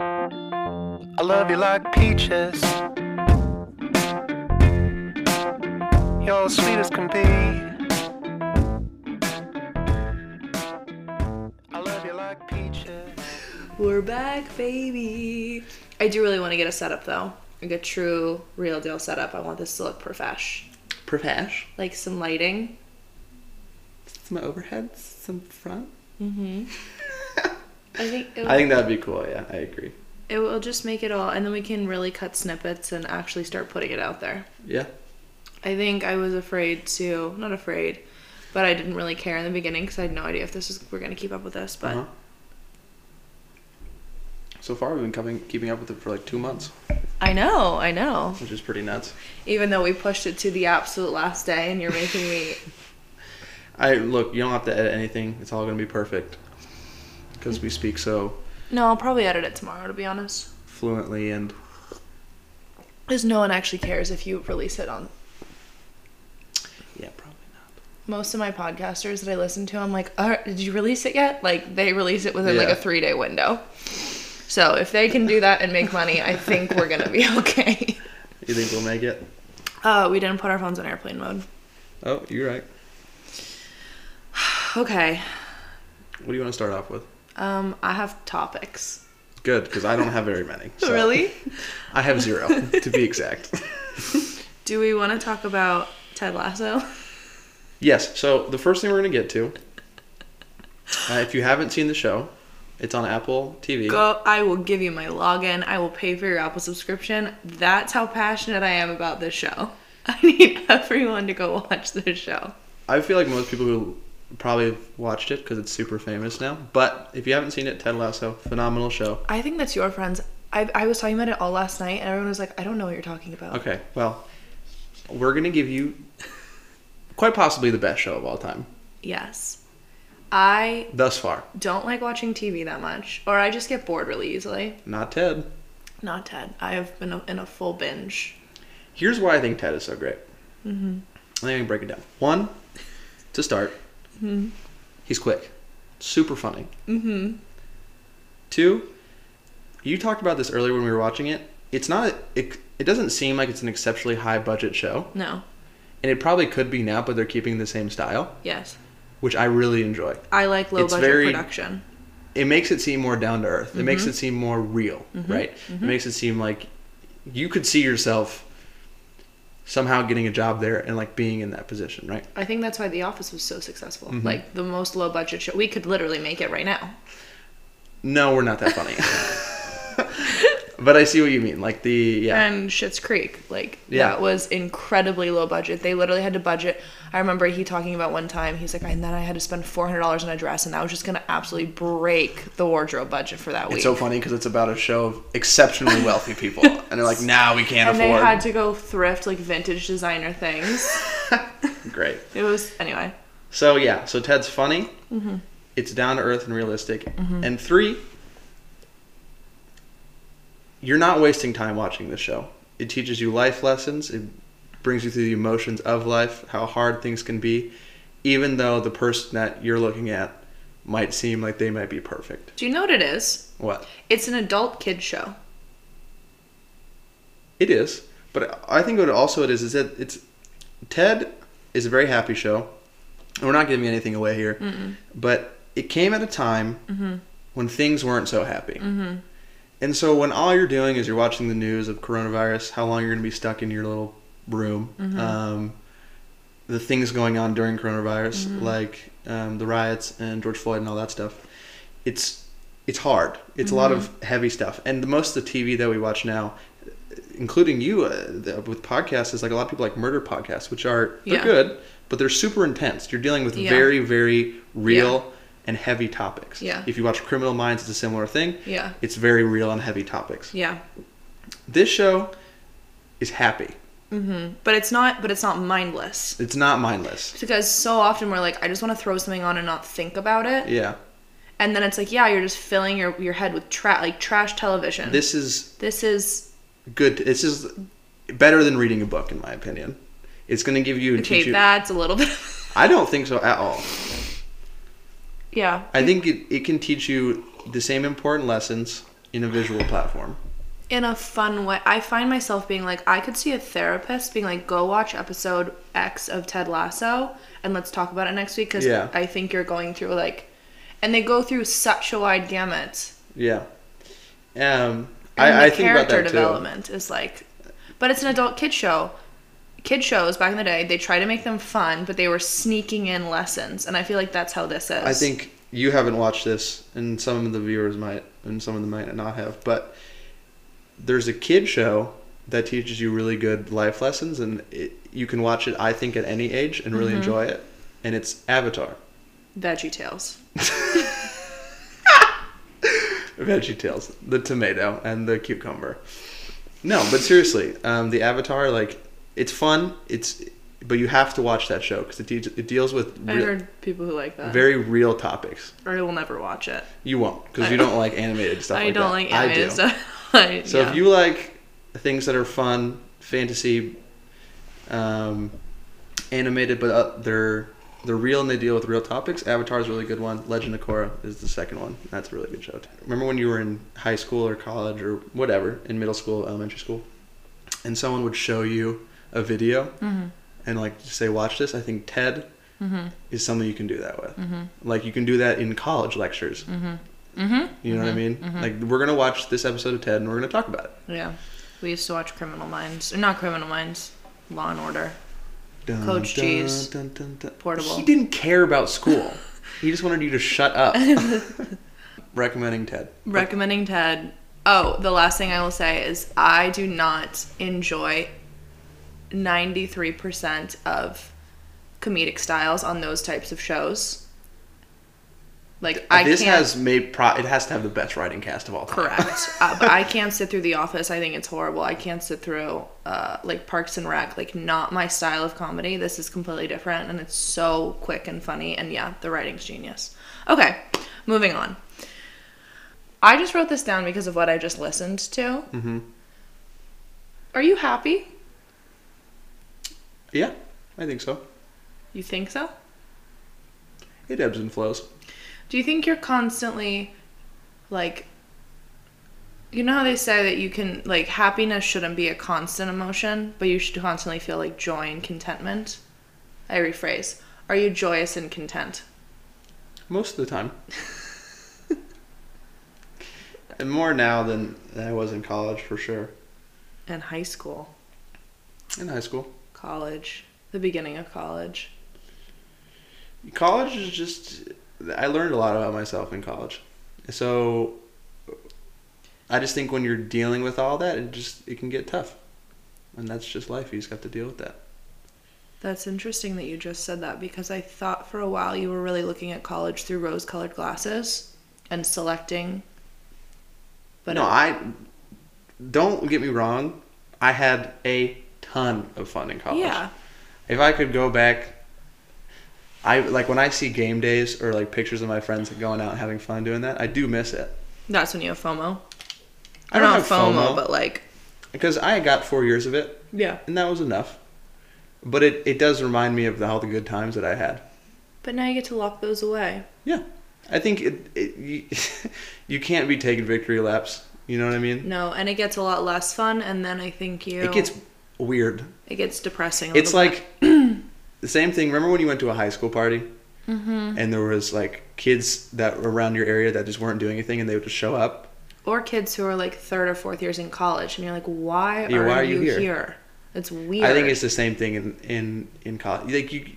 I love you like peaches. You're sweet as can be. I love you like peaches. We're back, baby. I do really want to get a setup though. Like a true, real deal setup. I want this to look profesh. Profesh. Like some lighting. Some overheads, some front. Mm-hmm. I think it, I think that'd be cool. Yeah, I agree. it will just make it all, and then we can really cut snippets and actually start putting it out there. Yeah. I think I was afraid to, not afraid, but I didn't really care in the beginning because I had no idea if this is we're gonna keep up with this. But Uh-huh. So far, we've been coming, keeping up with it for like two months, I know, I know. which is pretty nuts. Even though we pushed it to the absolute last day, and you're making me I look. You don't have to edit anything. It's all gonna be perfect because we speak so no, I'll probably edit it tomorrow to be honest. fluently and Because no one actually cares if you release it on yeah, probably not. most of my podcasters that I listen to, I'm like, All right, did you release it yet? Like they release it within like Yeah. a three day window. So if they can do that and make money, I think we're gonna be okay. You think we'll make it? Uh, we didn't put our phones on airplane mode. Oh, you're right. Okay. What do you want to start off with? Um, I have topics. Good, because I don't have very many. so- Really? I have zero, to be exact. Do we want to talk about Ted Lasso? Yes. So the first thing we're gonna get to, uh, if you haven't seen the show, it's on Apple TV. Go. I will give you my login. I will pay for your Apple subscription. That's how passionate I am about this show. I need everyone to go watch this show. I feel like most people who probably have watched it because it's super famous now. But if you haven't seen it, Ted Lasso, phenomenal show. I think that's your friends. I, I was talking about it all last night, and everyone was like, I don't know what you're talking about. Okay, well, we're gonna give you quite possibly the best show of all time Yes. I thus far. don't like watching TV that much, or I just get bored really easily. Not Ted. Not Ted. I have been in a full binge. Here's why I think Ted is so great. Mm-hmm. Let me break it down. One, to start, he's quick, super funny. Mm-hmm. Two, you talked about this earlier when we were watching it. It's not. It, it doesn't seem like it's an exceptionally high budget show, No. and it probably could be now, but they're keeping the same style, Yes. which I really enjoy. I like low It's budget very- production. It makes it seem more down to earth. It Mm-hmm. makes it seem more real, right? It makes it seem like you could see yourself somehow getting a job there and like being in that position, right? I think that's why The Office was so successful. Mm-hmm. Like the most low budget show. We could literally make it right now. No, we're not that funny. but I see what you mean. Like the yeah. And Schitt's Creek, like Yeah. that was incredibly low budget. They literally had to budget. I remember he talking about one time. He's like, and then I had to spend four hundred dollars on a dress, and that was just gonna absolutely break the wardrobe budget for that week. It's so funny because it's about a show of exceptionally wealthy people, and they're like, "Now we can't afford and they had to go thrift like vintage designer things. Great. it was anyway. So yeah, so Ted's funny. Mm-hmm. It's down to earth and realistic. And three, you're not wasting time watching this show. It teaches you life lessons. It brings you through the emotions of life, how hard things can be, even though the person that you're looking at might seem like they might be perfect. Do you know what it is? What? It's an adult kid show. It is, but I think what also it is is that it's Ted is a very happy show, and we're not giving anything away here, but it came at a time mm-hmm. when things weren't so happy, mm-hmm. And so when all you're doing is you're watching the news of coronavirus, how long you're going to be stuck in your little room, um, the things going on during coronavirus, like um, the riots and George Floyd and all that stuff, it's it's hard. It's a lot of heavy stuff, and the, most of the TV that we watch now including you uh, the, with podcasts is like a lot of people like murder podcasts which are they're Yeah. good but they're super intense you're dealing with Yeah. very very real and heavy topics Yeah. if you watch criminal minds it's a similar thing Yeah. it's very real and heavy topics Yeah. this show is happy Mm-hmm. But it's not but it's not mindless. it's not mindless Because so often we're like, I just want to throw something on and not think about it. yeah And then it's like, yeah, you're just filling your, your head with tra- like trash television. this is this is good this is better than reading a book in my opinion it's going to give you and okay, teach you that's a little bit i don't think so at all Yeah. I think it, it can teach you the same important lessons in a visual platform. in a fun way. I find myself being like, I could see a therapist being like, go watch episode X of Ted Lasso and let's talk about it next week because Yeah. I think you're going through like, and they go through such a wide gamut. Yeah. Um, And I, I think about character that too. development is like, but it's an adult kid show. Kid shows back in the day, they try to make them fun, but they were sneaking in lessons, and I feel like that's how this is. I think you haven't watched this, and some of the viewers might, and some of them might not have. But there's a kid show that teaches you really good life lessons, and it, you can watch it. I think at any age and Mm-hmm. really enjoy it. And it's Avatar, Veggie Tales. Veggie Tales, the tomato and the cucumber. No, but seriously, um, the Avatar, like, it's fun. It's, but you have to watch that show because it, de- it deals with I heard people who like that. very real topics. or I will never watch it. You won't because you don't like animated stuff. I like don't that. like I animated do. stuff. I- So yeah. if you like things that are fun, fantasy, um, animated, but uh, they're they're real and they deal with real topics, Avatar is a really good one. Legend of Korra is the second one. That's a really good show. Remember when you were in high school or college or whatever, in middle school, elementary school, and someone would show you a video Mm-hmm. and like say, "Watch this." I think TED Mhm. is something you can do that with. Mhm. Like you can do that in college lectures. Mhm. Mhm. You know what I mean? Like we're gonna watch this episode of TED and we're gonna talk about it. Yeah. We used to watch Criminal Minds. Or not Criminal Minds. Law and Order. Dun, Coach dun, G's. dun, dun, dun. Portable. He didn't care about school. he just wanted you to shut up. Recommending TED. Recommending Ted. Oh, the last thing I will say is I do not enjoy 93% of comedic styles on those types of shows. Like I this can't has made pro. It has to have the best writing cast of all time. Correct. uh, but I can't sit through The Office. I think it's horrible. I can't sit through uh, like Parks and Rec. Like not my style of comedy. This is completely different, and it's so quick and funny. And yeah, the writing's genius. Okay, moving on. I just wrote this down because of what I just listened to. hmm Are you happy? Yeah, I think so. You think so? It ebbs and flows. Do you think you're constantly like you know how they say that you can like happiness shouldn't be a constant emotion, but you should constantly feel like joy and contentment? I rephrase. Are you joyous and content? Most of the time. and more now than I was in college for sure. In high school, In high school. College, the beginning of college. college is just i learned a lot about myself in college so i just think when you're dealing with all that it just it can get tough and that's just life you just got to deal with that That's interesting that you just said that because I thought for a while you were really looking at college through rose-colored glasses and selecting. but no i don't get me wrong i had a ton of fun in college yeah, if i could go back i like when i see game days or like pictures of my friends going out and having fun doing that i do miss it that's when you have FOMO. I don't not have FOMO. but like because i got four years of it yeah. and that was enough but it, it does remind me of the, all the good times that i had But now you get to lock those away. Yeah, I think it, it you, you can't be taking victory laps. You know what I mean? No, and it gets a lot less fun, and then I think you. It gets weird. It gets depressing. It's like the same thing. Remember when you went to a high school party Mm-hmm. and there was like kids that were around your area that just weren't doing anything and they would just show up? or kids who are like third or fourth years in college, and you're like, why Yeah, are, why are you, you here? here? It's weird. I think it's the same thing in in in college. Like you,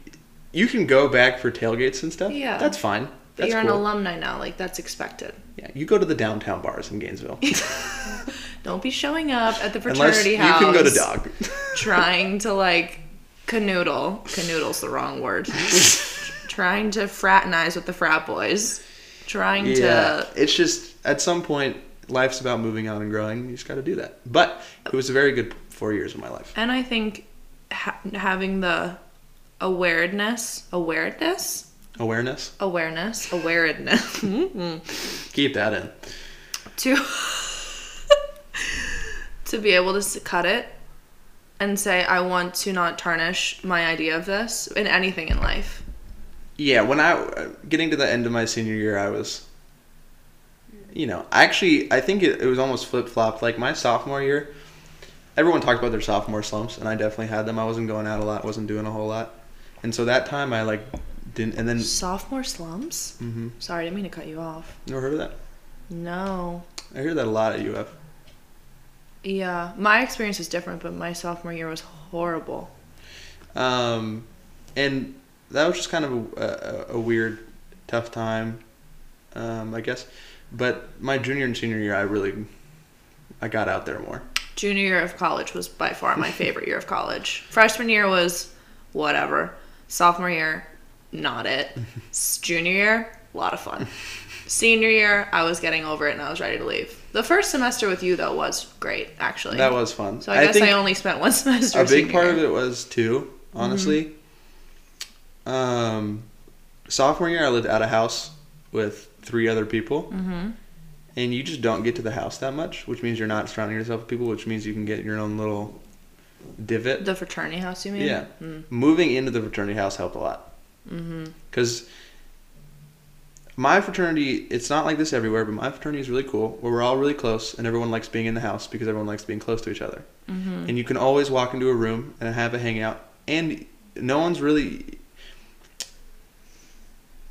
you can go back for tailgates and stuff. Yeah. that's fine. But That's you're cool. an alumni now. Like that's expected. Yeah, you go to the downtown bars in Gainesville. Don't be showing up at the fraternity house. Unless fraternity you can go to dog. trying to like canoodle. Canoodle's the wrong word. trying to fraternize with the frat boys. Trying Yeah, to it's just at some point life's about moving on and growing. You just got to do that. But it was a very good four years of my life. And I think ha- having the awareness, awareness, Awareness, awareness, awareness mm-hmm. keep that in. to to be able to cut it and say I want to not tarnish my idea of this in anything in life. Yeah, when I getting to the end of my senior year, I was you know, actually, I think it, it was almost flip flopped. Like my sophomore year, everyone talked about their sophomore slumps, and I definitely had them. I wasn't going out a lot, wasn't doing a whole lot, and so that time I like didn't. And then, Sophomore slumps? hmm Sorry, I didn't mean to cut you off. never heard of that. No. I hear that a lot at UF. Yeah, my experience is different, but my sophomore year was horrible. Um, and that was just kind of a, a, a weird, tough time, um, I guess. But my junior and senior year, I really, I got out there more. Junior year of college was by far my favorite year of college. Freshman year was whatever. Sophomore year, not it. Junior year, a lot of fun. Senior year, I was getting over it and I was ready to leave. The first semester with you though was great, actually. That was fun. so I guess I, only spent one semester. a big part year. of it was too, honestly. Um, sophomore year, I lived at a house with three other people, Mhm. and you just don't get to the house that much, which means you're not surrounding yourself with people, which means you can get your own little divot. The fraternity house, you mean? Yeah. Mm. Moving into the fraternity house helped a lot. Mm-hmm. My fraternity, it's not like this everywhere, but my fraternity is really cool, where we're all really close, and everyone likes being in the house because everyone likes being close to each other. Mm-hmm. And you can always walk into a room and have a hangout, and no one's really.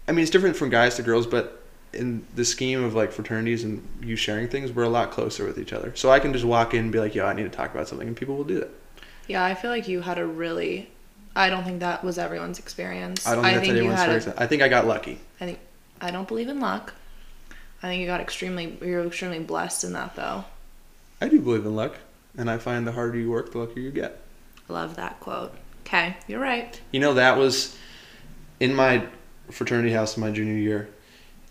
I mean, it's different from guys to girls, but in the scheme of like fraternities and you sharing things, we're a lot closer with each other. So I can just walk in and be like, "Yo, I need to talk about something," and people will do that. Yeah, I feel like you had a really. I don't think that was everyone's experience. I don't think that's you anyone's had. story. I think I got lucky. I think I don't believe in luck. I think you got extremely. You're extremely blessed in that, though. I do believe in luck, and I find the harder you work, the luckier you get. I love that quote. Okay, you're right. You know, that was in my fraternity house in my junior year.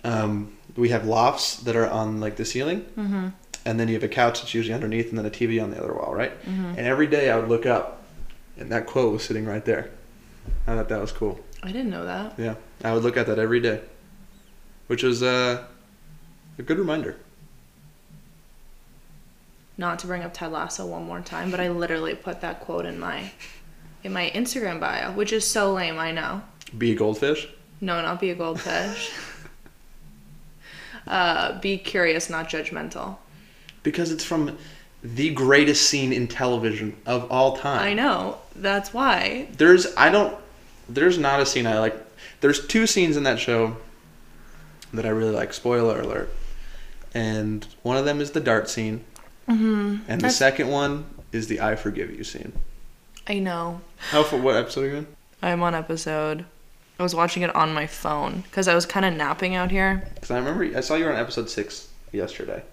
Um, we have lofts that are on like the ceiling, Mm-hmm. and then you have a couch that's usually underneath, and then a TV on the other wall, right? Mm-hmm. And every day I would look up, and that quote was sitting right there. I thought that was cool. I didn't know that. Yeah, I would look at that every day, which was uh, a good reminder. Not to bring up Ted Lasso one more time, but I literally put that quote in my in my Instagram bio, which is so lame. I know. Be a goldfish. No, not be a goldfish. uh, be curious, not judgmental. Because it's from the greatest scene in television of all time. I know. That's why. There's I don't there's not a scene I like. There's two scenes in that show that I really like. Spoiler alert. And one of them is the dart scene, Mm-hmm. and the second one is the I forgive you scene. I know. How for what episode are you in? I'm on episode. I was watching it on my phone because I was kind of napping out here. Because I remember I saw you were on episode six yesterday.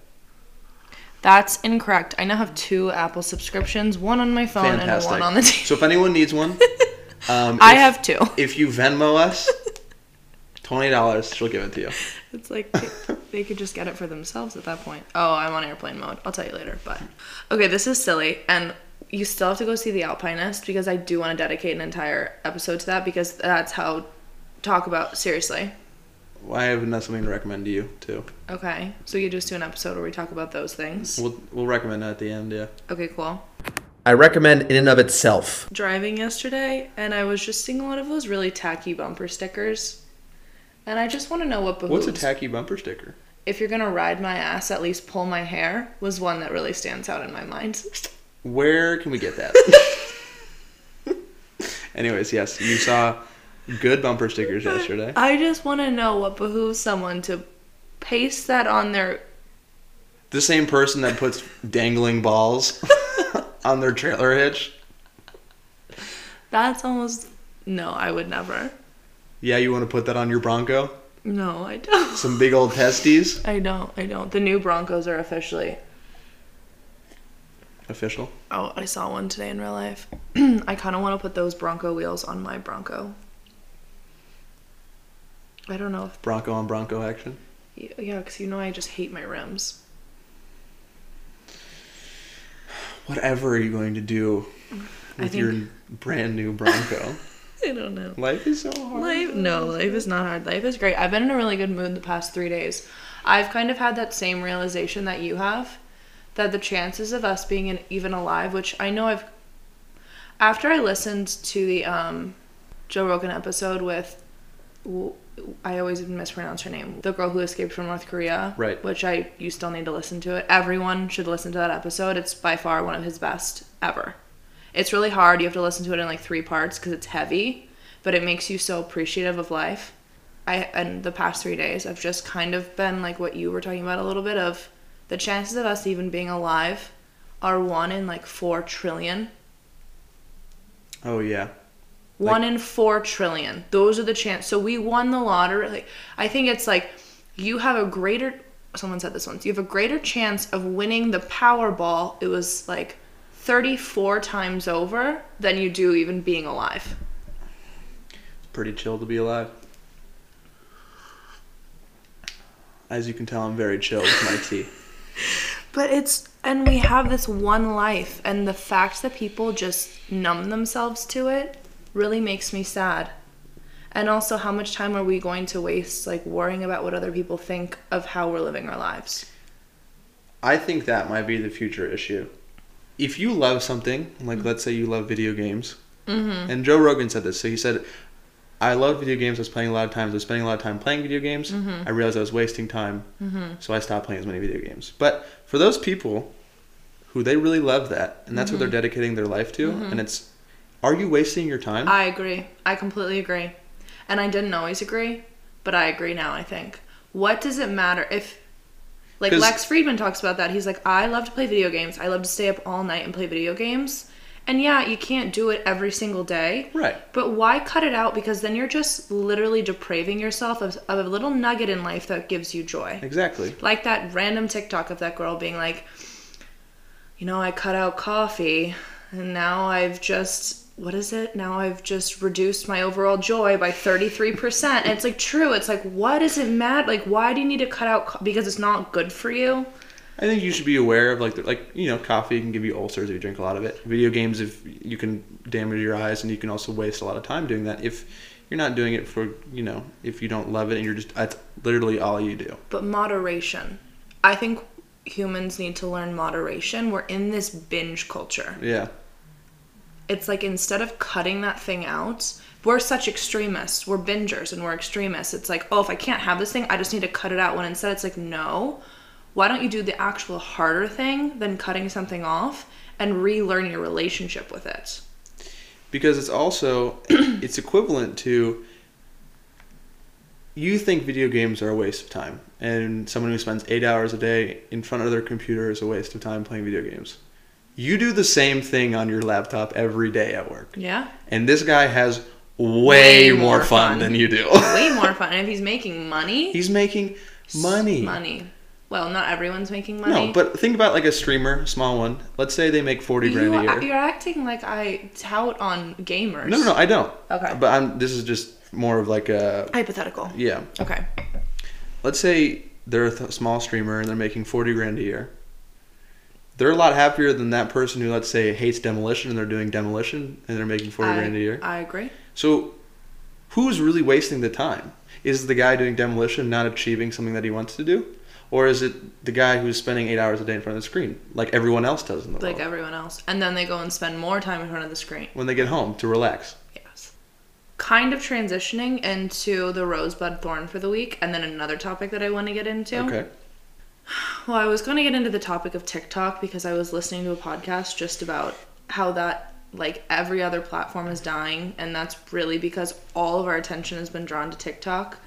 That's incorrect. I now have two Apple subscriptions, one on my phone Fantastic. and one on the TV. So if anyone needs one, um, I if- have two. If you Venmo us twenty dollars, she'll give it to you. It's like they, they could just get it for themselves at that point. Oh, I'm on airplane mode. I'll tell you later. But okay, this is silly, and you still have to go see the Alpinist because I do want to dedicate an entire episode to that because that's how talk about seriously. Well, I have another something to recommend to you too. Okay, so you just do an episode where we talk about those things. We'll we'll recommend that at the end. Yeah. Okay, cool. I recommend in and of itself. Driving yesterday, and I was just seeing a lot of those really tacky bumper stickers. And I just want to know what behooves. What's a tacky bumper sticker? if you're gonna ride my ass, at least pull my hair was one that really stands out in my mind. Where can we get that? Anyways, yes, you saw good bumper stickers yesterday. I just want to know what behooves someone to paste that on their. The same person that puts dangling balls on their trailer hitch. That's almost. No, I would never. Yeah, you want to put that on your Bronco? No, I don't. Some big old testes. I don't. I don't. The new Broncos are officially. Official. Oh, I saw one today in real life. I kind of want to put those Bronco wheels on my Bronco. I don't know if. Bronco on Bronco action. Yeah, because you know I just hate my rims. Whatever are you going to do mm, with think- your brand new Bronco? I don't know. Life is so hard. Life, no, life is not hard. Life is great. I've been in a really good mood the past three days. I've kind of had that same realization that you have, that the chances of us being in, even alive, which I know I've, after I listened to the um, Joe Rogan episode with, I always mispronounce her name. The girl who escaped from North Korea. Right. Which I you still need to listen to it. Everyone should listen to that episode. It's by far one of his best ever. It's really hard. You have to listen to it in like three parts because it's heavy, but it makes you so appreciative of life. I and the past three days I've just kind of been like what you were talking about a little bit of the chances of us even being alive are one in like four trillion. Oh yeah. One in four trillion. Those are the chance. So we won the lottery. Like I think it's like you have a greater. Someone said this once. You have a greater chance of winning the Powerball. It was like thirty-four times over than you do even being alive. It's Pretty chill to be alive. As you can tell, I'm very chill with my tea. But it's and we have this one life, and the fact that people just numb themselves to it really makes me sad. And also, how much time are we going to waste like worrying about what other people think of how we're living our lives? I think that might be the future issue. If you love something, like let's say you love video games, mm-hmm. and Joe Rogan said this. So he said, "I love video games. I was playing a lot of times. I was spending a lot of time playing video games. Mm-hmm. I realized I was wasting time, mm-hmm. so I stopped playing as many video games." But for those people who they really love that, and that's what they're dedicating their life to, and it's, are you wasting your time? I agree. I completely agree. And I didn't always agree, but I agree now, I think. What does it matter if like Lex Fridman talks about that. He's like, I love to play video games. I love to stay up all night and play video games. And yeah, you can't do it every single day. Right. But why cut it out? Because then you're just literally depraving yourself of, of a little nugget in life that gives you joy. Exactly. Like that random TikTok of that girl being like, you know, I cut out coffee and now I've just, what is it? Now I've just reduced my overall joy by 33%. And it's like true. It's like, what does it matter? Like, why do you need to cut out co- because it's not good for you? I think you should be aware of like the, like you know coffee can give you ulcers if you drink a lot of it. Video games if you can damage your eyes and you can also waste a lot of time doing that if you're not doing it for you know if you don't love it and you're just that's literally all you do. But moderation. I think humans need to learn moderation. We're in this binge culture. Yeah. It's like instead of cutting that thing out, we're such extremists. We're bingers and we're extremists. It's like, oh, if I can't have this thing, I just need to cut it out. When instead it's like, no, why don't you do the actual harder thing than cutting something off and relearn your relationship with it? because it's also it's equivalent to you think video games are a waste of time and someone who spends eight hours a day in front of their computer is a waste of time playing video games you do the same thing on your laptop every day at work Yeah. and this guy has way, Way more, more fun, fun. than you do Way more fun. And if he's making money, he's making money money. Well, not everyone's making money. no but think about like a streamer a small one let's say they make 40 grand you, a year you're acting like I tout on gamers. no no no i don't Okay. but i'm this is just more of like a Hypothetical. yeah Okay. let's say they're a th- small streamer and they're making 40 grand a year they're a lot happier than that person who let's say hates demolition and they're doing demolition and they're making 40 I, grand a year I agree. so who's really wasting the time is the guy doing demolition not achieving something that he wants to do or is it the guy who's spending eight hours a day in front of the screen like everyone else does in the like world Like everyone else. And then they go and spend more time in front of the screen. when they get home to relax Yes. Kind of transitioning into the rosebud thorn for the week, and then another topic that I want to get into. okay Well, I was going to get into the topic of TikTok because I was listening to a podcast just about how that, like, every other platform is dying, and that's really because all of our attention has been drawn to TikTok.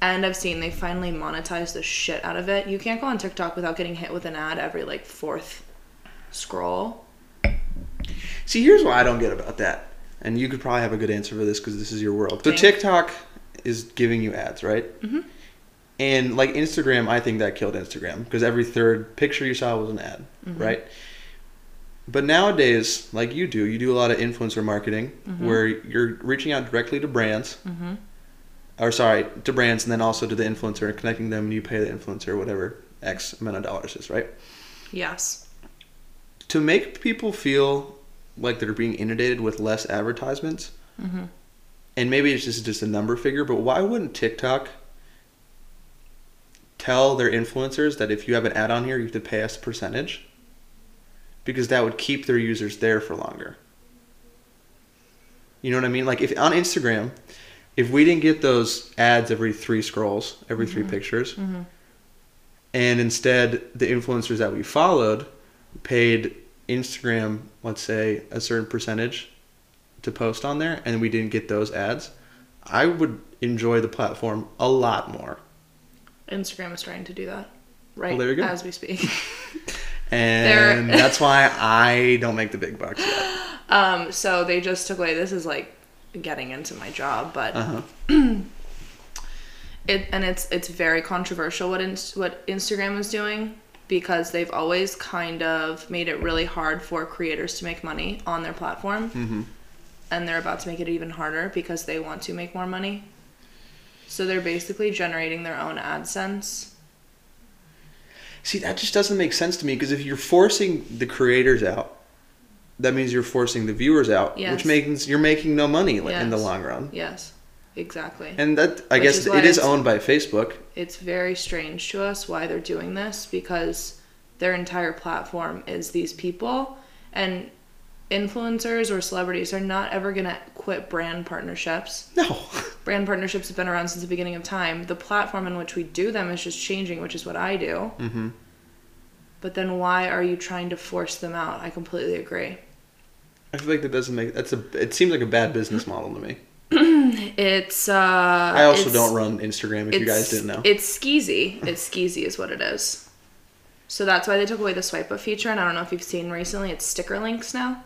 And I've seen they finally monetize the shit out of it. You can't go on TikTok without getting hit with an ad every, like, fourth scroll. See, here's what I don't get about that, and you could probably have a good answer for this because this is your world. So Thanks. TikTok is giving you ads, right? Mm-hmm. And like Instagram, I think that killed Instagram because every third picture you saw was an ad, mm-hmm. right? But nowadays, like you do, you do a lot of influencer marketing mm-hmm. where you're reaching out directly to brands, mm-hmm. or sorry, to brands, and then also to the influencer and connecting them, and you pay the influencer whatever X amount of dollars is, right? Yes. to make people feel like they're being inundated with less advertisements, and maybe it's just just a number figure, but why wouldn't TikTok tell their influencers that if you have an ad on here, you have to pay us a percentage? Because that would keep their users there for longer. You know what I mean? Like if on Instagram, if we didn't get those ads every three scrolls, every three mm-hmm. pictures, mm-hmm. and instead the influencers that we followed paid Instagram, let's say, a certain percentage to post on there, and we didn't get those ads, I would enjoy the platform a lot more. Instagram is trying to do that right there you go. as we speak. And that's why I don't make the big bucks yet. um, so they just took away. This is like getting into my job, but Uh-huh. it and it's it's very controversial what ins what Instagram is doing because they've always kind of made it really hard for creators to make money on their platform, Mm-hmm. and they're about to make it even harder because they want to make more money. So they're basically generating their own AdSense. See, that just doesn't make sense to me because if you're forcing the creators out, that means you're forcing the viewers out, Yes. which means you're making no money li- in the long run. Yes, exactly. And that, I Which guess, is it is owned by Facebook. it's very strange to us why they're doing this because their entire platform is these people and influencers or celebrities are not ever going to quit brand partnerships. No. Brand partnerships have been around since the beginning of time. The platform in which we do them is just changing, which is what I do. mm-hmm. But then why are you trying to force them out? I completely agree. I feel like that doesn't make that's a. It seems like a bad business model to me. It's uh I also don't run Instagram. If you guys didn't know. It's skeezy. It's skeezy is what it is. So that's why they took away the swipe up feature, and I don't know if you've seen recently, it's sticker links now.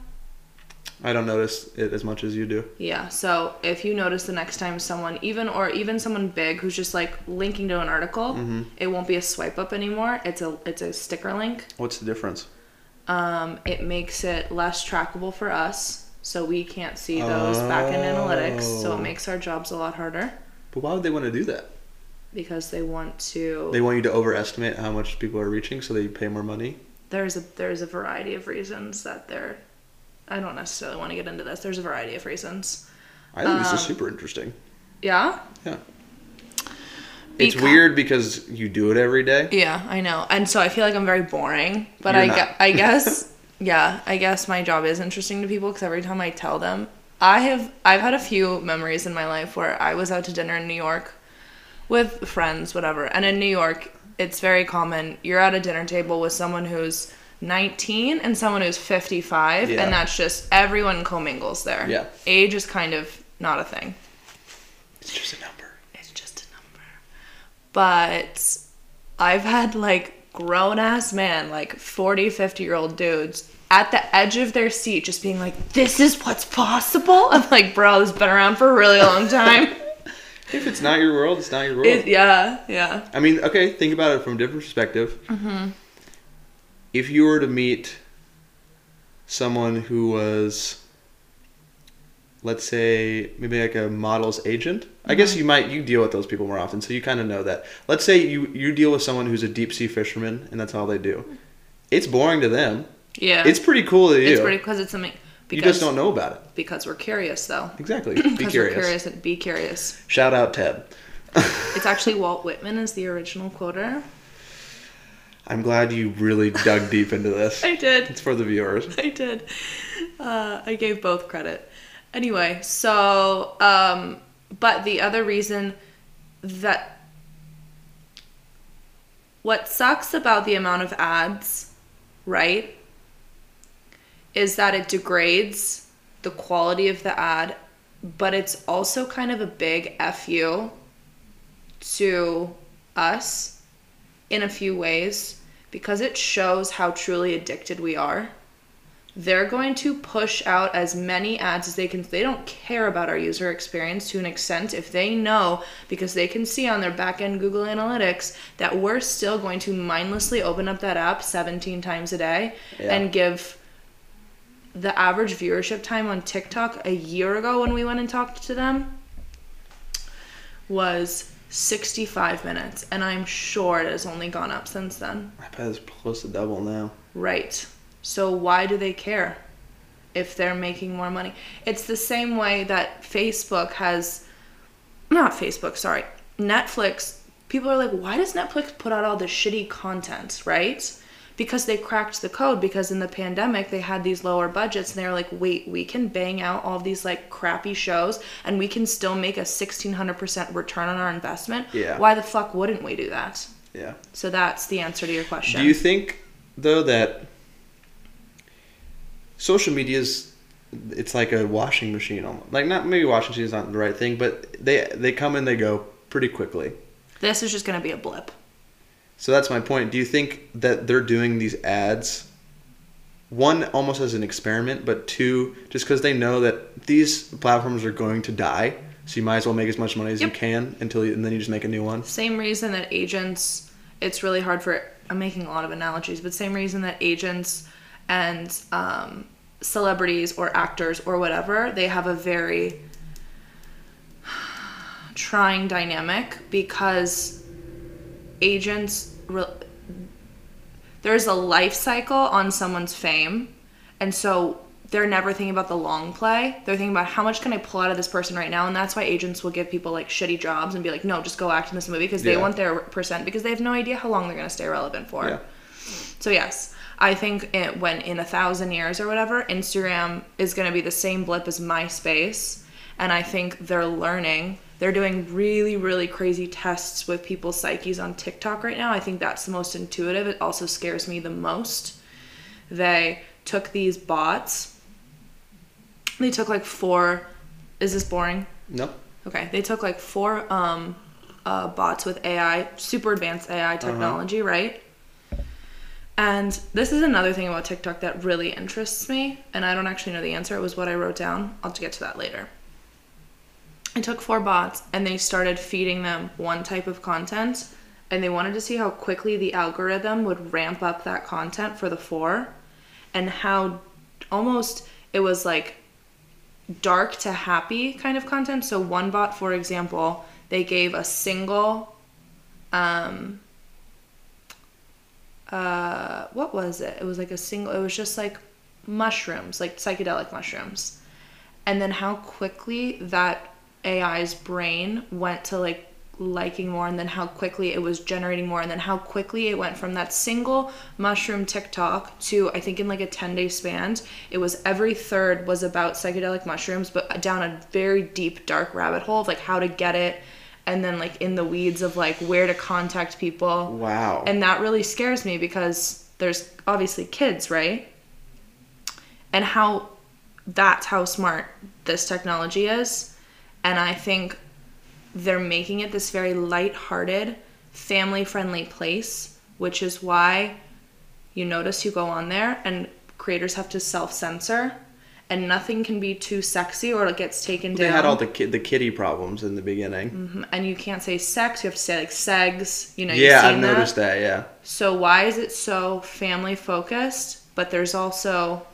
I don't notice it as much as you do. Yeah, so if you notice the next time someone, even or even someone big who's just like linking to an article, Mm-hmm. it won't be a swipe up anymore. It's a it's a sticker link. What's the difference? Um, it makes it less trackable for us, so we can't see those back in analytics. So Oh. it makes our jobs a lot harder But why would they want to do that? because they want to. They want you to overestimate how much people are reaching, so they pay more money. there's a there's a variety of reasons that they're I don't necessarily want to get into this. There's a variety of reasons. I think this is Um, super interesting. Yeah? Yeah. It's weird because you do it every day. Yeah, I know. And so I feel like I'm very boring, but You're I, gue- I guess yeah, I guess my job is interesting to people cuz every time I tell them I have I've had a few memories in my life where I was out to dinner in New York with friends, whatever. And in New York, it's very common you're at a dinner table with someone who's 19 and someone who's 55 Yeah. and that's just everyone commingles there. Yeah. Age is kind of not a thing. It's just a number. It's just a number. But I've had like grown ass man, like 40, 50 year old dudes at the edge of their seat just being like, this is what's possible? I'm like, bro, this has been around for a really long time. If it's not your world, it's not your world. it, yeah, yeah. I mean, okay, think about it from a different perspective. Mm-hmm. If you were to meet someone who was, let's say, maybe like a model's agent, I Mm-hmm. guess you might you deal with those people more often, so you kind of know that. Let's say you you deal with someone who's a deep sea fisherman, and that's all they do. It's boring to them. Yeah. It's pretty cool to you. It's pretty because it's something. you Because, just don't know about it. Because we're curious, though. Exactly. Be curious. we're curious and be curious. Shout out Ted. It's actually Walt Whitman is the original quoter. I'm glad you really dug deep into this. I did. It's for the viewers. I did. Uh, I gave both credit. Anyway, so, um, but the other reason that what sucks about the amount of ads, right, is that it degrades the quality of the ad, but it's also kind of a big FU to us in a few ways because it shows how truly addicted we are. They're going to push out as many ads as they can. They don't care about our user experience to an extent if they know because they can see on their back end Google Analytics that we're still going to mindlessly open up that app 17 times a day Yeah. and give the average viewership time on TikTok a year ago when we went and talked to them was 65 minutes and I'm sure it has only gone up since then. I bet it's close to double now. Right. So why do they care if they're making more money? It's the same way that Facebook has not Facebook, sorry. Netflix, people are like, why does Netflix put out all this shitty content, right? Because they cracked the code because in the pandemic they had these lower budgets and they were like wait we can bang out all these like crappy shows and we can still make a 1600% return on our investment Yeah. why the fuck wouldn't we do that Yeah. so that's the answer to your question Do you think though that social media is it's like a washing machine almost. Like not maybe washing machine is not the right thing, but they they come and they go pretty quickly. this is just going to be a blip So that's my point. Do you think that they're doing these ads one almost as an experiment, but two just because they know that these platforms are going to die, so you might as well make as much money as you can until you, and then you just make a new one. same reason that agents it's really hard for i'm making a lot of analogies but same reason that agents and um, celebrities or actors or whatever they have a very trying dynamic because agents re- there's a life cycle on someone's fame and so they're never thinking about the long play they're thinking about how much can i pull out of this person right now and that's why agents will give people like shitty jobs and be like no just go act in this movie because they Yeah. want their percent because they have no idea how long they're going to stay relevant for Yeah. so yes i think it, when in a thousand years or whatever instagram is going to be the same blip as myspace and i think they're learning they're doing really really crazy tests with people's psyches on tiktok right now i think that's the most intuitive it also scares me the most they took these bots they took like four is this boring No. Okay, they took like four um, uh, bots with AI, super advanced AI technology, right? And this is another thing about TikTok that really interests me, and I don't actually know the answer. It was what I wrote down. I'll get to that later. I took four bots and they started feeding them one type of content, and they wanted to see how quickly the algorithm would ramp up that content for the four, and how almost it was like dark to happy kind of content. So one bot, for example, they gave a single um uh what was it? It was like a single it was just like mushrooms, like psychedelic mushrooms. And then how quickly that AI's brain went to like liking more and then how quickly it was generating more and then how quickly it went from that single mushroom TikTok to I think in like a 10 day span it was every third was about psychedelic mushrooms but down a very deep dark rabbit hole of like how to get it and then like in the weeds of like where to contact people Wow. and that really scares me because there's obviously kids, right? And how that's how smart this technology is. And I think they're making it this very light-hearted, family-friendly place, which is why you notice you go on there and creators have to self-censor and nothing can be too sexy or it gets taken they down. They had all the ki- the kitty problems in the beginning. Mhm. and you can't say sex, you have to say like segs, you know, yeah, I've that. noticed that. Yeah. So why is it so family focused? But there's also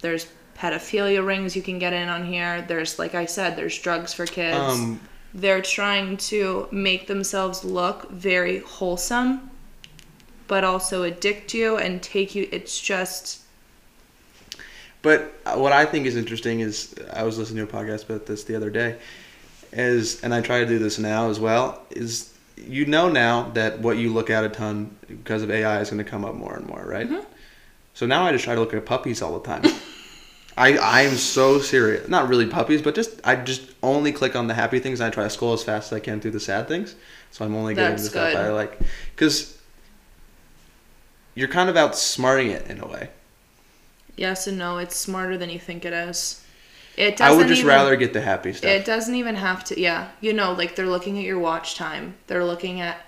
there's pedophilia rings you can get in on here. There's like I said, there's drugs for kids. Um, They're trying to make themselves look very wholesome, but also addict you and take you. It's just But uh, what I think is interesting is I was listening to a podcast about this the other day, is and I try to do this now as well. Is you know now that what you look at a ton because of AI is going to come up more and more, right? So now I just try to look at puppies all the time. I I am so serious. Not really puppies, but just I just only click on the happy things. and I try to scroll as fast as I can through the sad things. So I'm only getting That's the stuff good. I like because you're kind of outsmarting it in a way. yes and no. It's smarter than you think it is. It I doesn't would just even, rather get the happy stuff. It doesn't even have to. Yeah, you know, like they're looking at your watch time. They're looking at.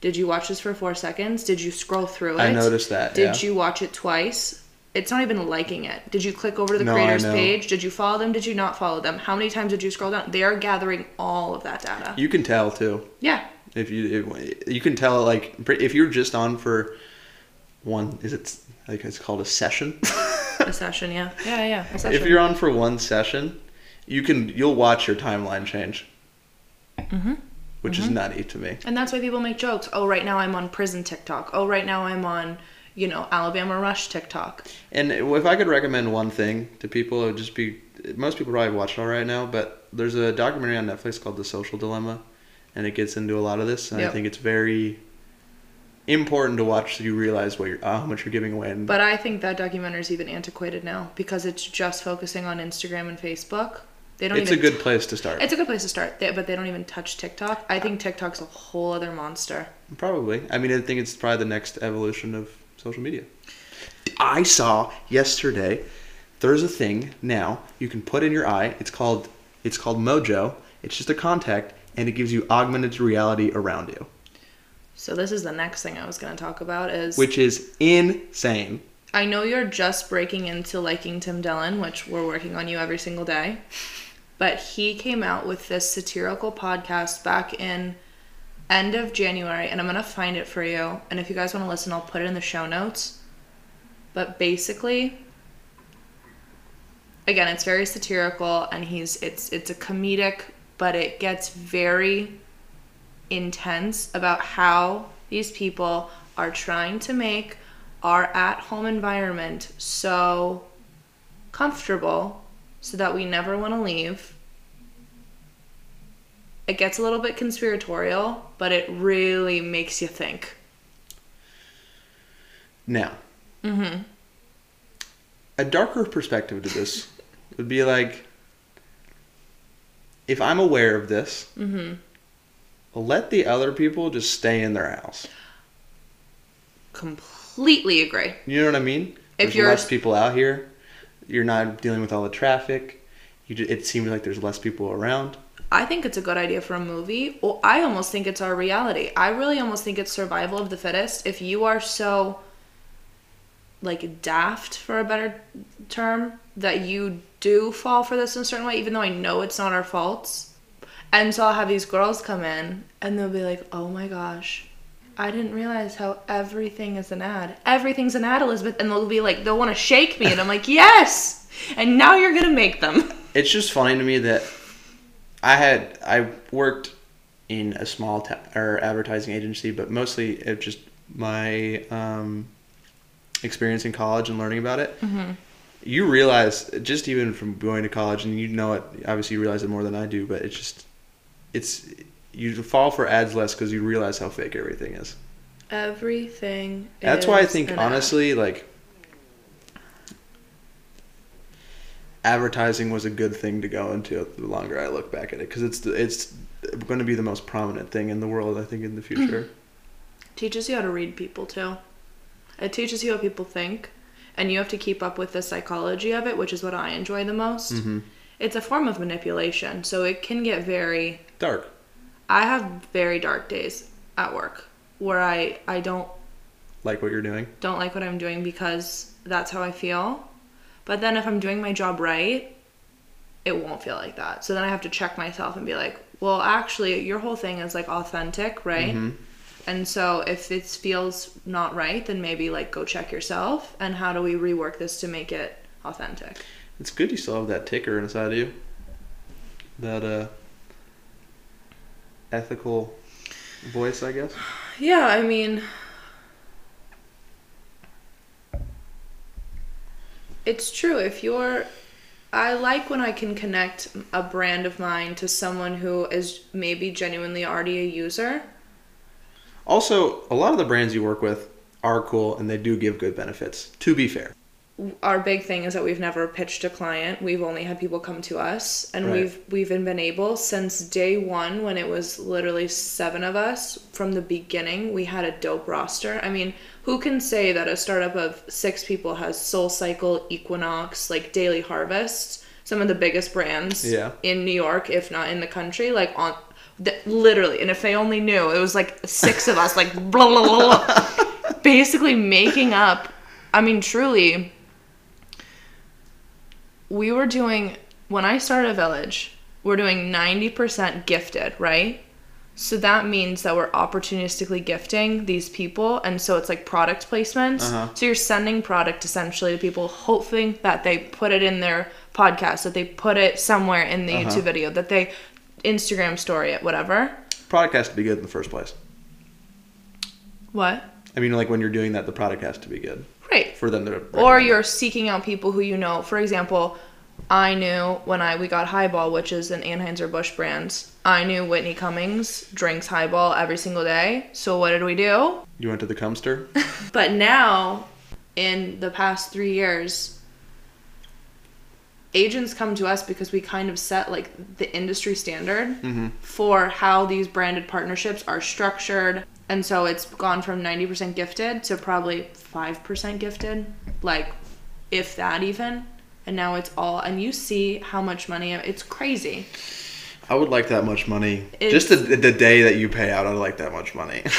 Did you watch this for four seconds? Did you scroll through it? I noticed that. Did yeah. you watch it twice? It's not even liking it. Did you click over to the No, creator's page? Did you follow them? Did you not follow them? How many times did you scroll down? They are gathering all of that data. You can tell too. yeah. If you if, you can tell like if you're just on for one is it like it's called a session. A session, yeah. Yeah, yeah. A session. if you're on for one session, you can you'll watch your timeline change. Mm-hmm. Which is nutty to me. and that's why people make jokes. Oh, right now I'm on prison TikTok. Oh, right now I'm on, you know, Alabama Rush TikTok. And if I could recommend one thing to people, it would just be most people probably watch it all right now, but there's a documentary on Netflix called The Social Dilemma, and it gets into a lot of this. And Yep. I think it's very important to watch so you realize what you're, uh, how much you're giving away. And But I think that documentary is even antiquated now because it's just focusing on Instagram and Facebook. They don't it's a good place to start. It's a good place to start, they, but they don't even touch TikTok. I think TikTok's a whole other monster. Probably. I mean, I think it's probably the next evolution of social media. I saw yesterday. There's a thing now you can put in your eye. It's called it's called Mojo. It's just a contact, and it gives you augmented reality around you, So this is the next thing I was going to talk about is which is insane. I know you're just breaking into liking Tim Dillon, which we're working on you every single day. But he came out with this satirical podcast back in end of January, and I'm gonna find it for you. And if you guys want to listen, I'll put it in the show notes. But basically, again, it's very satirical, and he's it's it's a comedic, but it gets very intense about how these people are trying to make our at home environment so comfortable so that we never want to leave. It gets a little bit conspiratorial, but it really makes you think. Now, mm-hmm. a darker perspective to this would be like if I'm aware of this, mm-hmm. let the other people just stay in their house. Completely agree. You know what I mean? If There's you're- less people out here, you're not dealing with all the traffic. You it seems like there's less people around. I think it's a good idea for a movie. I almost think it's our reality. I really almost think it's survival of the fittest. If you are so like daft for a better term that you do fall for this in a certain way even though I know it's not our faults. And so I'll have these girls come in and they'll be like, "Oh my gosh, I didn't realize how everything is an ad. Everything's an ad, Elizabeth." And they'll be like, they'll want to shake me and I'm like, "Yes." And now you're going to make them. It's just funny to me that I had I worked in a small ta- or advertising agency, but mostly it just my um, experience in college and learning about it. You realize just even from going to college, and you know it. Obviously, you realize it more than I do, but it's just it's you fall for ads less because you realize how fake everything is. Everything. That's why I think an ad. honestly, like advertising was a good thing to go into. The longer I look back at it, because it's the- it's going to be the most prominent thing in the world. I think in the future. teaches you how to read people too. It teaches you how people think, and you have to keep up with the psychology of it, which is what I enjoy the most. Mm-hmm. It's a form of manipulation, so it can get very. Dark. I have very dark days at work where I I don't Like what you're doing. don't like what I'm doing because that's how I feel. But then if I'm doing my job right, it won't feel like that. So then I have to check myself and be like, well, actually, your whole thing is like authentic, right? Mm-hmm. And so if it feels not right, then maybe like go check yourself and how do we rework this to make it authentic? It's good you still have that ticker inside of you. That uh ethical voice, I guess. Yeah, I mean, it's true. If you're, I like when I can connect a brand of mine to someone who is maybe genuinely already a user. Also, a lot of the brands you work with are cool and they do give good benefits. To be fair. Our big thing is that we've never pitched a client. We've only had people come to us, and Right. we've we've been able since day one when it was literally seven of us from the beginning. We had a dope roster. I mean, who can say that a startup of six people has Soul Cycle, Equinox, like Daily Harvest, some of the biggest brands Yeah. in New York, if not in the country, like on. th- Literally, and if they only knew, it was like six of us, like blah blah blah, blah basically making up. I mean, truly, we were doing when I started a village, we're doing 90% gifted, right? So that means that we're opportunistically gifting these people and so it's like product placements. Uh-huh. So you're sending product essentially to people hoping that they put it in their podcast, that they put it somewhere in the Uh-huh. YouTube video, that they Instagram story it, whatever. Product has to be good in the first place. What? I mean, like when you're doing that, the product has to be good Right. for them to. or you're seeking out people who you know. For example, I knew when I we got HiBall, which is an Anheuser Busch brand. I knew Whitney Cummings drinks HiBall every single day. So what did we do? You went to the Cumster? But now, in the past three years, agents come to us because we kind of set like the industry standard mm-hmm. for how these branded partnerships are structured. And so it's gone from 90% gifted to probably 5% gifted, like if that even. And now it's all, and you see how much money, it's crazy. I would like that much money. It's- Just the, the day that you pay out, I'd like that much money.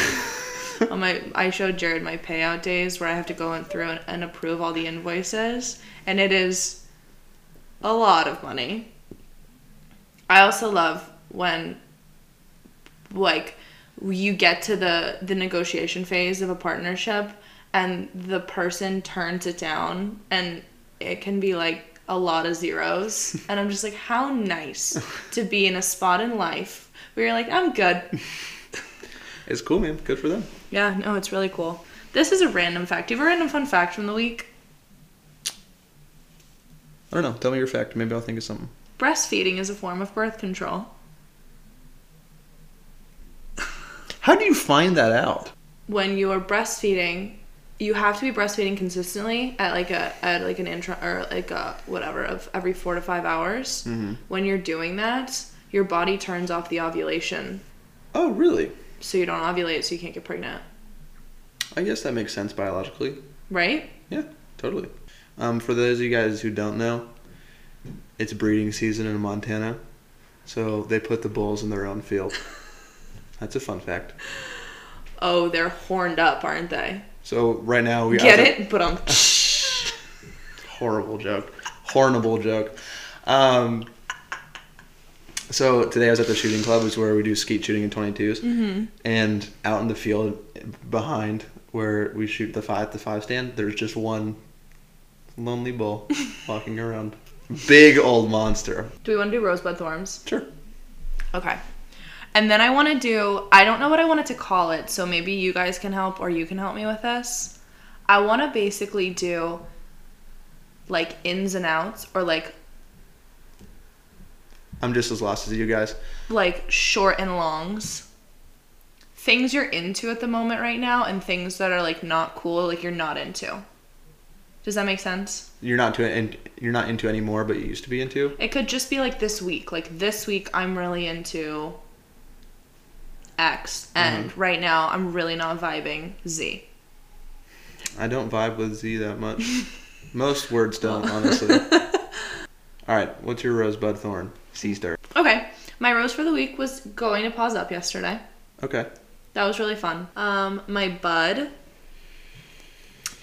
on oh, my I showed Jared my payout days where I have to go in through and, and approve all the invoices, and it is a lot of money. I also love when like you get to the the negotiation phase of a partnership and the person turns it down and it can be like a lot of zeros and I'm just like how nice to be in a spot in life where you're like I'm good it's cool, man. Good for them. yeah, no, it's really cool. This is a random fact. Do you have a random fun fact from the week? I don't know. Tell me your fact. Maybe I'll think of something. Breastfeeding is a form of birth control. How do you find that out? When you are breastfeeding, you have to be breastfeeding consistently at like a at like an intro or like a whatever of every four to five hours. When you're doing that, your body turns off the ovulation, Oh, really? so you don't ovulate, so you can't get pregnant. I guess that makes sense biologically. Right? Yeah, totally. Um, for those of you guys who don't know, it's breeding season in Montana, so they put the bulls in their own field. That's a fun fact. Oh, they're horned up, aren't they? So right now we Get it? But um, horrible joke, horrible joke. Um, so today I was at the shooting club, is where we do skeet shooting in 22s, mm-hmm. and out in the field behind where we shoot the five the five stand, there's just one lonely bull walking around, big old monster. do we want to do rosebud thorns? Sure. Okay. And then I want to do, I don't know what I wanted to call it, so maybe you guys can help or you can help me with this. I want to basically do like ins and outs or like I'm just as lost as you guys. like short and longs. Things you're into at the moment right now and things that are like not cool, like you're not into. Does that make sense? You're not to and you're not into anymore, but you used to be into. It could just be like this week. Like this week, I'm really into X, and right now, I'm really not vibing Z. I don't vibe with Z that much. Most words don't, honestly. All right, what's your rosebud thorn? Sea star. Okay, my rose for the week was going to pause up yesterday. Okay. That was really fun. Um, my bud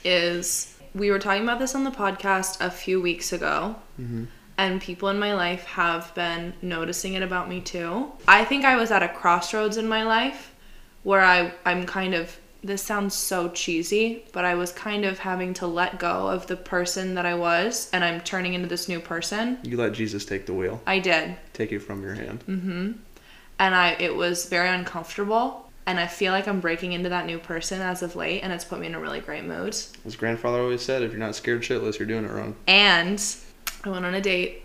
is. We were talking about this on the podcast a few weeks ago, and people in my life have been noticing it about me too. I think I was at a crossroads in my life where I I'm kind of. This sounds so cheesy, but I was kind of having to let go of the person that I was, and I'm turning into this new person. You let Jesus take the wheel. I did. Take it from your hand. Mm hmm. And I it was very uncomfortable and I feel like I'm breaking into that new person as of late and it's put me in a really great mood. As grandfather always said, if you're not scared shitless, you're doing it wrong. And I went on a date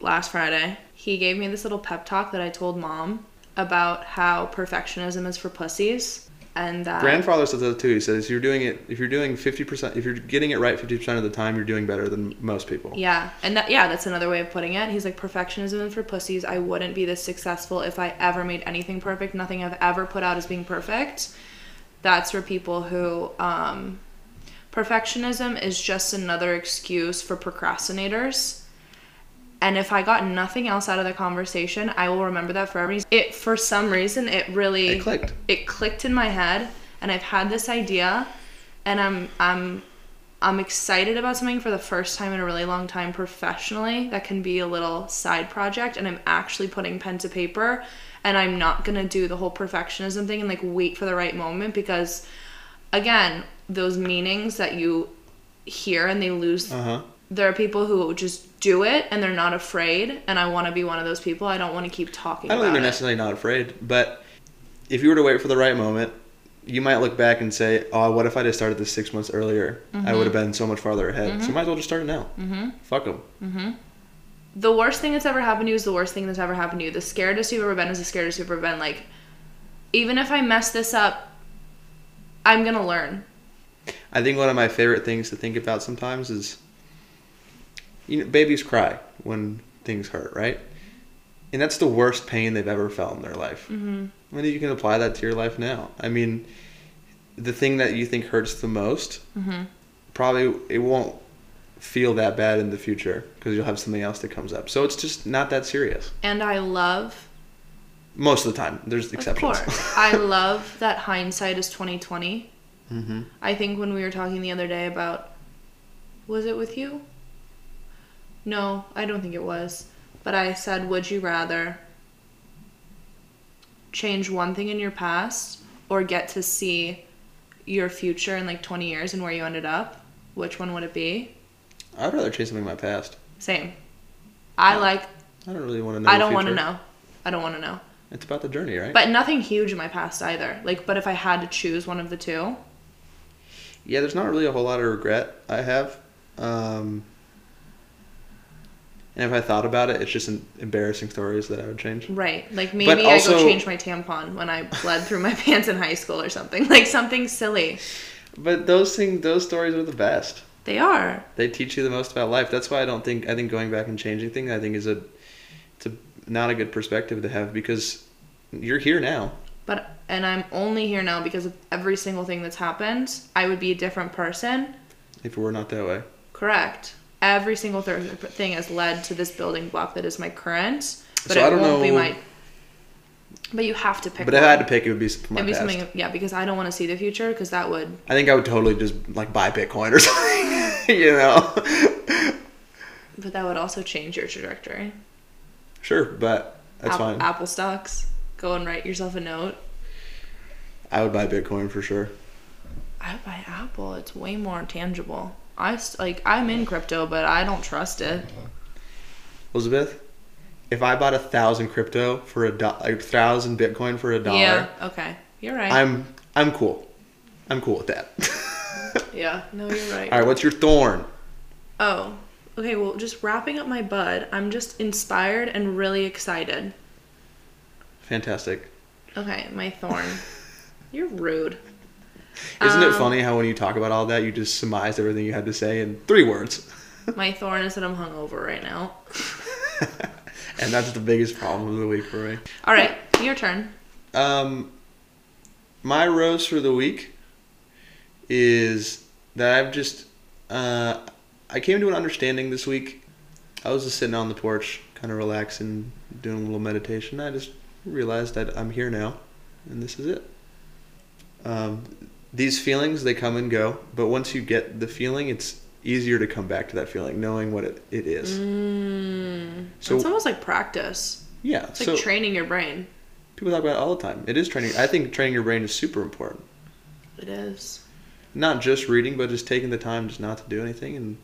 last Friday. He gave me this little pep talk that I told mom about how perfectionism is for pussies and that Grandfather says that too. He says you're doing it if you're doing fifty percent if you're getting it right fifty percent of the time, you're doing better than most people. Yeah, and that yeah, that's another way of putting it. He's like perfectionism is for pussies. I wouldn't be this successful if I ever made anything perfect. Nothing I've ever put out is being perfect. That's for people who um perfectionism is just another excuse for procrastinators. And if I got nothing else out of the conversation, I will remember that forever. It for some reason it really It clicked. it clicked in my head and I've had this idea and I'm I'm I'm excited about something for the first time in a really long time professionally that can be a little side project and I'm actually putting pen to paper and I'm not going to do the whole perfectionism thing and like wait for the right moment because again, those meanings that you hear and they lose Uh huh. there are people who just do it and they're not afraid and I want to be one of those people. I don't want to keep talking I don't think they're it. necessarily not afraid, but if you were to wait for the right moment, you might look back and say, "Oh, what if I just started this six months earlier? I would have been so much farther ahead. So might as well just start it now. Mm-hmm. Fuck them." the worst thing that's ever happened to you is the worst thing that's ever happened to you. The scaredest you've ever been is the scaredest you've ever been. Like, even if I mess this up, I'm gonna learn. I think one of my favorite things to think about sometimes is, you know, babies cry when things hurt, right? And that's the worst pain they've ever felt in their life. Mm-hmm. I mean, you can apply that to your life now. I mean, the thing that you think hurts the most, probably it won't feel that bad in the future because you'll have something else that comes up. So it's just not that serious. And I love, Most of the time, there's exceptions. of course, I love that hindsight is 2020. Mm-hmm. I think when we were talking the other day about, was it with you? No, I don't think it was. But I said, would you rather change one thing in your past or get to see your future in like 20 years and where you ended up? Which one would it be? I'd rather change something in my past. Same. I like, I don't really want to know. I don't want to know. I don't want to know. It's about the journey, right? But nothing huge in my past either. Like, but if I had to choose one of the two, Yeah, there's not really a whole lot of regret I have. Um, and if I thought about it, it's just an embarrassing stories that I would change. Right. Like maybe also- I go change my tampon when I bled through my pants in high school or something. Like something silly. But those things, those stories are the best. They are. They teach you the most about life. That's why I don't think I think going back and changing things I think is a it's a not a good perspective to have because you're here now. But and I'm only here now because of every single thing that's happened. I would be a different person. If it were not that way, Correct. Every single th- thing has led to this building block that is my current. But So it I don't won't be know- my. But you have to pick. but if. I had to pick, it would be my It'd be past. something, yeah, because I don't want to see the future because that would. I think I would totally just like buy Bitcoin or something. you know. But that would also change your trajectory. sure, but that's App- fine. Apple stocks. Go and write yourself a note. I would buy Bitcoin for sure. I would buy Apple. It's way more tangible. I st- like I'm in crypto, but I don't trust it. Elizabeth, if I bought a thousand crypto for a do- a thousand Bitcoin for a dollar, Yeah. Okay. You're right. I'm I'm cool. I'm cool with that. yeah. No, you're right. All right, what's your thorn? Oh. Okay. Well, just wrapping up my bud. I'm just inspired and really excited. Fantastic. Okay, my thorn. you're rude. Isn't it Um, funny how when you talk about all that, you just surmised everything you had to say in three words? My thorn is that I'm hungover right now. and that's the biggest problem of the week for me. All right, your turn. Um, my rose for the week is that I've just uh, I came to an understanding this week. I was just sitting on the porch, kind of relaxing, doing a little meditation. I just realized that I'm here now, and this is it. Um, these feelings they come and go, but once you get the feeling, it's easier to come back to that feeling, knowing what it, it is. Mm, So- it's almost like practice. Yeah, It's so like training your brain. people talk about it all the time. It is training. I think training your brain is super important. It is not just reading, but just taking the time just not to do anything and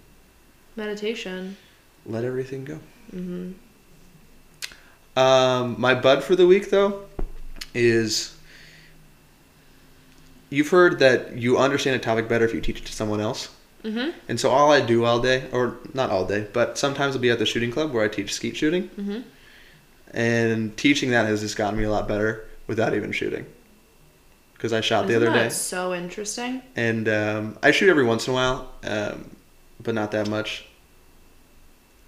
meditation. let everything go. hmm Um, my bud for the week though is you've heard that you understand a topic better if you teach it to someone else. hmm And so all I do all day, or not all day, but sometimes I'll be at the shooting club where I teach skeet shooting, hmm and teaching that has just gotten me a lot better without even shooting. Because I shot the Isn't other that day, so interesting? and um, I shoot every once in a while, um, but not that much.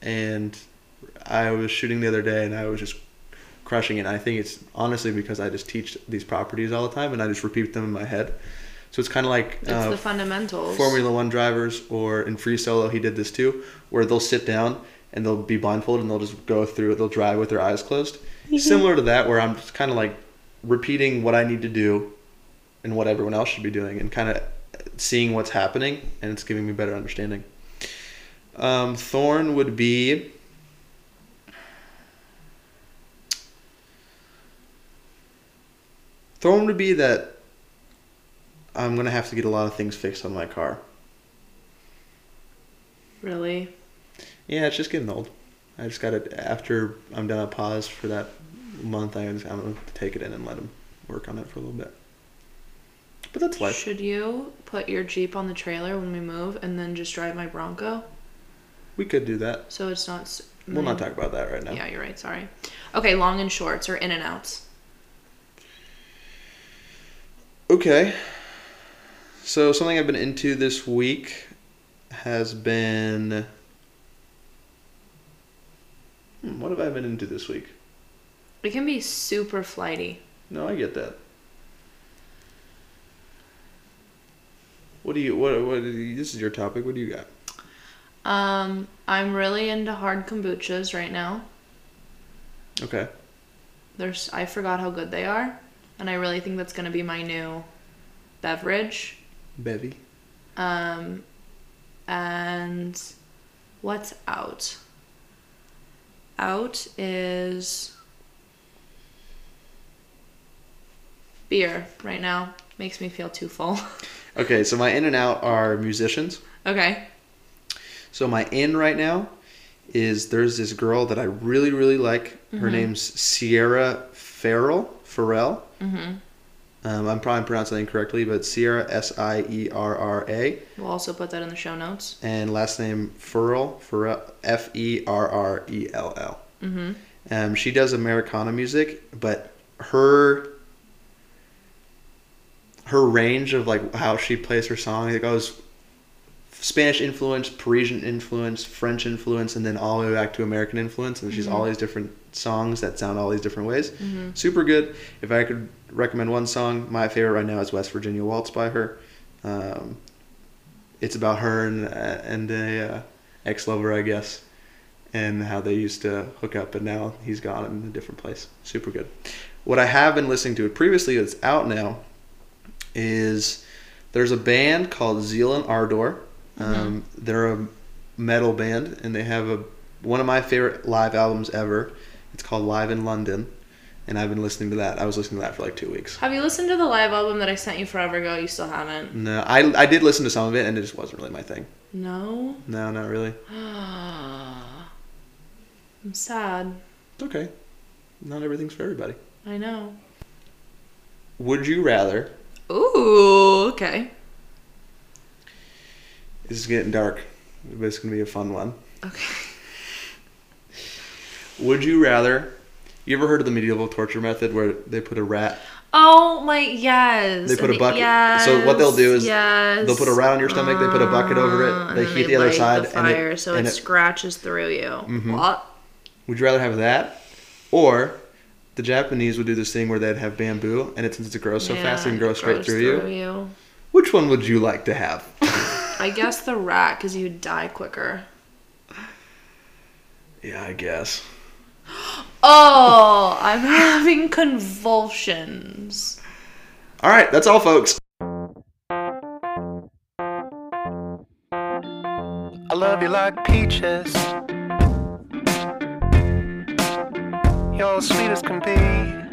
And I was shooting the other day, and I was just crushing it. I think it's honestly because I just teach these properties all the time, and I just repeat them in my head. So it's kind of like It's uh, the fundamentals. Formula One drivers, or in free solo, he did this too, where they'll sit down and they'll be blindfolded and they'll just go through it. They'll drive with their eyes closed. Similar to that, where I'm just kind of like repeating what I need to do and what everyone else should be doing, and kind of seeing what's happening, and it's giving me better understanding. Um, Thorn would be. Thorn to be that I'm gonna have to get a lot of things fixed on my car. Really? Yeah, it's just getting old. I just got it after I'm done at pause for that month. I just, I'm gonna take it in and let him work on it for a little bit. But that's life. Should you put your Jeep on the trailer when we move and then just drive my Bronco? We could do that. So it's not. We'll not talk about that right now. Yeah, you're right. Sorry. Okay, long and shorts or in and outs. Okay. So something I've been into this week has been. Hmm, what have I been into this week? It can be super flighty. No, I get that. What do you what what this is your topic. What do you got? Um, I'm really into hard kombuchas right now. Okay. There's I forgot how good they are, and I really think that's gonna be my new beverage. Bevy. Um, and what's out? Out is beer right now. Makes me feel too full. Okay, so my in and out are musicians. okay. So my in right now is there's this girl that I really really like. Her name's Sierra Ferrell. Ferrell. Mm-hmm. Um, I'm probably pronouncing it incorrectly, but Sierra S I E R R A, We'll also put that in the show notes. and last name Ferrell. Ferrell. F E R R E L L. Mm-hmm. Um, she does Americana music, but her her range of like how she plays her song, it goes Spanish influence, Parisian influence, French influence, and then all the way back to American influence. And she's all these different songs that sound all these different ways. Super good. If I could recommend one song, my favorite right now is West Virginia Waltz by her. Um, it's about her and uh, and a uh, ex lover, I guess, and how they used to hook up, but now he's gone in a different place. Super good. What I have been listening to previously, that's out now, is there's a band called Zeal and Ardor. Um, they're a metal band, and they have a one of my favorite live albums ever. It's called Live in London, and I've been listening to that. I was listening to that for like two weeks. Have you listened to the live album that I sent you forever ago? You still haven't. No, I I did listen to some of it, and it just wasn't really my thing. No. No, not really. I'm sad. It's okay. Not everything's for everybody. I know. Would you rather? Ooh. Okay. This is getting dark, but it's gonna be a fun one. Okay. Would you rather? You ever heard of the medieval torture method where they put a rat? Oh my yes. They put a bucket- Yes, so what they'll do is yes. they'll put a rat on your stomach, they put a bucket over it, Uh, they heat the other side, the and it- fire, so and it, Mm-hmm. scratches through you. What? Would you rather have that, or the Japanese would do this thing where they'd have bamboo, and it since it grows so fast, it can grow straight grows through, you? you. Which one would you like to have? I guess the rat, because you would die quicker. yeah, I guess. Oh, I'm having convulsions. All right, that's all, folks. I love you like peaches. You're sweet as can be.